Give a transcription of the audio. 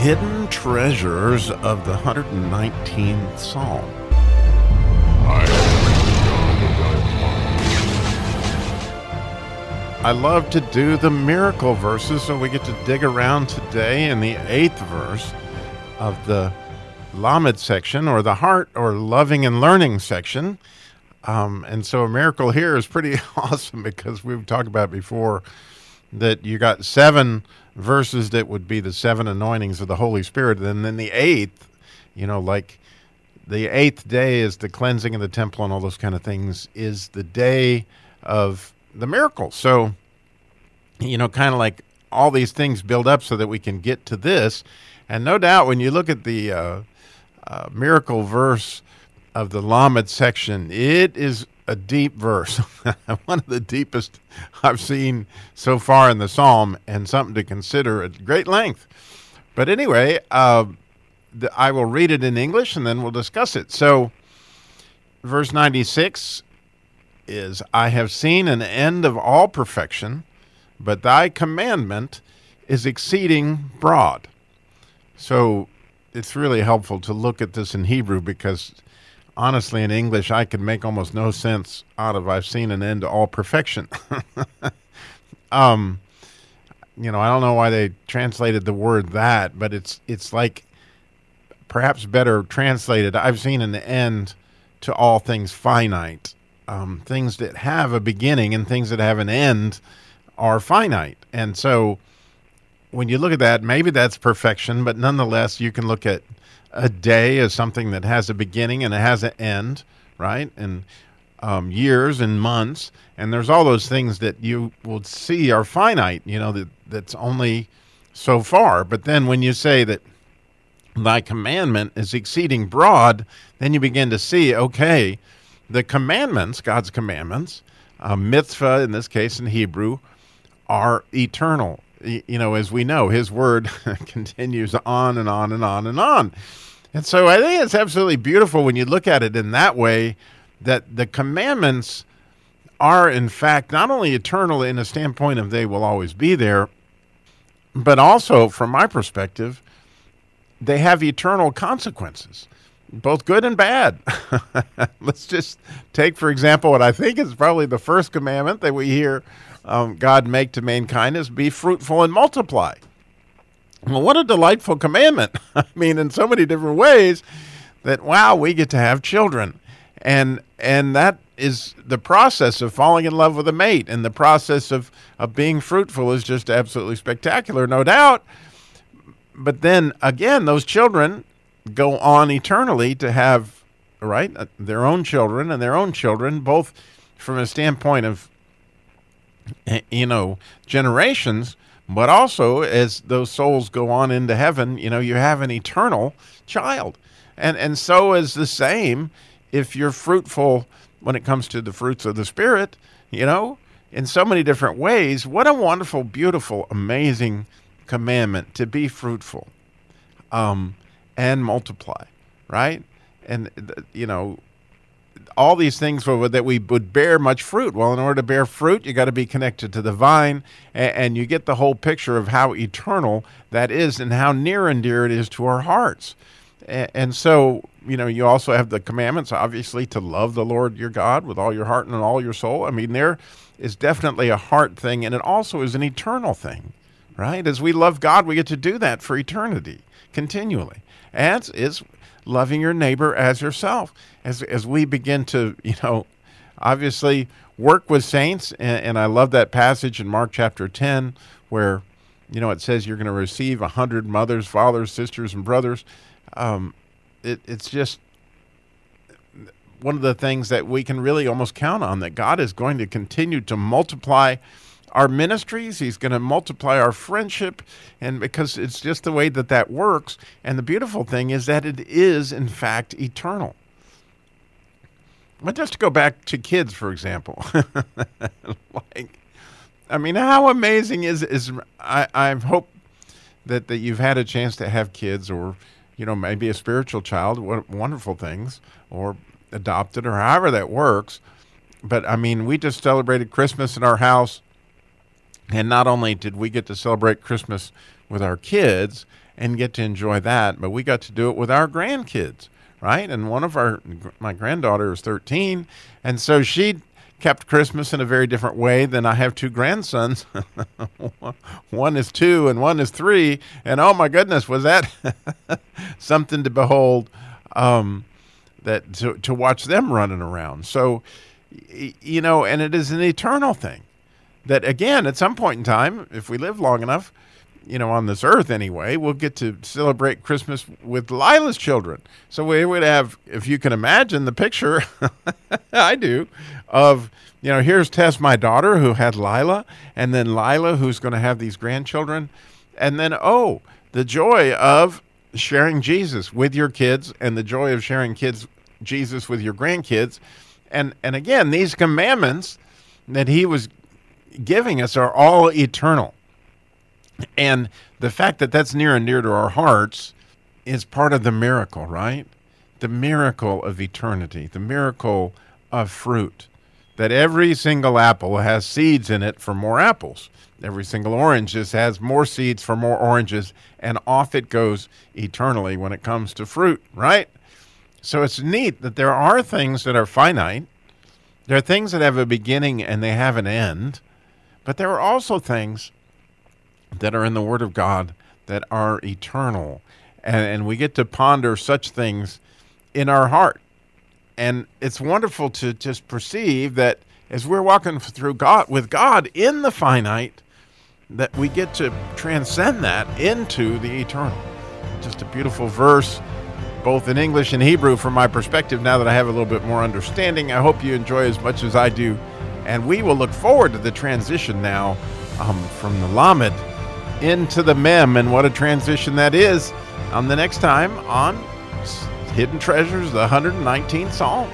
hidden treasures of the 119th Psalm. I love to do the miracle verses, so we get to dig around today in the eighth verse of the Lamed section, or the heart or loving and learning section. Um, and so a miracle here is pretty awesome because we've talked about before that you got seven verses that would be the seven anointings of the Holy Spirit. And then the eighth, you know, like the eighth day is the cleansing of the temple and all those kind of things, is the day of the miracle. So, you know, kind of like all these things build up so that we can get to this. And no doubt, when you look at the uh, uh, miracle verse of the Lamed section, it is a deep verse, one of the deepest I've seen so far in the psalm, and something to consider at great length. But anyway, uh, the, I will read it in English and then we'll discuss it. So, verse 96 is I have seen an end of all perfection, but thy commandment is exceeding broad. So, it's really helpful to look at this in Hebrew because honestly, in English, I could make almost no sense out of I've seen an end to all perfection. um, you know, I don't know why they translated the word that, but it's it's like perhaps better translated. I've seen an end to all things finite. Um, things that have a beginning and things that have an end are finite, and so when you look at that, maybe that's perfection, but nonetheless, you can look at a day is something that has a beginning and it has an end, right? And um, years and months, and there's all those things that you will see are finite. You know that that's only so far. But then when you say that thy commandment is exceeding broad, then you begin to see, okay, the commandments, God's commandments, uh, mitzvah in this case in Hebrew, are eternal you know, as we know, his word continues on and on and on and on. And so I think it's absolutely beautiful when you look at it in that way that the commandments are, in fact, not only eternal in a standpoint of they will always be there, but also, from my perspective, they have eternal consequences, both good and bad. Let's just take, for example, what I think is probably the first commandment that we hear um, God make to mankind is be fruitful and multiply. Well, what a delightful commandment. I mean, in so many different ways that, wow, we get to have children. And, and that is the process of falling in love with a mate and the process of, of being fruitful is just absolutely spectacular, no doubt. But then again, those children go on eternally to have, right, uh, their own children and their own children, both from a standpoint of you know, generations, but also as those souls go on into heaven, you know, you have an eternal child. And and so is the same if you're fruitful when it comes to the fruits of the spirit, you know, in so many different ways. What a wonderful, beautiful, amazing commandment to be fruitful um, and multiply, right? And, you know, all these things that we would bear much fruit. Well, in order to bear fruit, you got to be connected to the vine, and, and, you get the whole picture of how eternal that is and how near and dear it is to our hearts. And, and so, you know, you also have the commandments, obviously, to love the Lord your God with all your heart and all your soul. I mean, there is definitely a heart thing, and it also is an eternal thing, right? As we love God, we get to do that for eternity continually. As is loving your neighbor as yourself. As as we begin to, you know, obviously work with saints, and, and I love that passage in Mark chapter ten where, you know, it says you're going to receive a hundred mothers, fathers, sisters, and brothers. Um, it, it's just one of the things that we can really almost count on that God is going to continue to multiply our ministries. He's going to multiply our friendship. And because it's just the way that that works. And the beautiful thing is that it is, in fact, eternal. But just to go back to kids, for example, like, I mean, how amazing is is I, I hope that that you've had a chance to have kids, or you know, maybe a spiritual child. What wonderful things, or adopted, or however that works. But I mean, we just celebrated Christmas in our house and not only did we get to celebrate Christmas with our kids and get to enjoy that. But we got to do it with our grandkids, right? And one of our, my granddaughter is 13, and so she kept Christmas in a very different way than I have two grandsons. one is two and one is three, and oh my goodness, was that something to behold? Um, that to, to watch them running around. So, you know, and it is an eternal thing that again, at some point in time, if we live long enough, you know, on this earth anyway, we'll get to celebrate Christmas with Lila's children. So we would have, if you can imagine the picture, I do, of, you know, here's Tess, my daughter, who had Lila, and then Lila, who's going to have these grandchildren. And then, oh, the joy of sharing Jesus with your kids and the joy of sharing kids Jesus with your grandkids. And and again, these commandments that he was giving us are all eternal. And the fact that that's near and dear to our hearts is part of the miracle, right? The miracle of eternity, the miracle of fruit. That every single apple has seeds in it for more apples. Every single orange just has more seeds for more oranges, and off it goes eternally when it comes to fruit, right? So it's neat that there are things that are finite. There are things that have a beginning and they have an end. But there are also things that are in the Word of God that are eternal. And, and we get to ponder such things in our heart. And it's wonderful to just perceive that as we're walking through God with God in the finite, that we get to transcend that into the eternal. Just a beautiful verse, both in English and Hebrew from my perspective, now that I have a little bit more understanding. I hope you enjoy as much as I do. And we will look forward to the transition now um, from the Lamed into the Mem, and what a transition that is on the next time on Hidden Treasures, the 119th Psalm.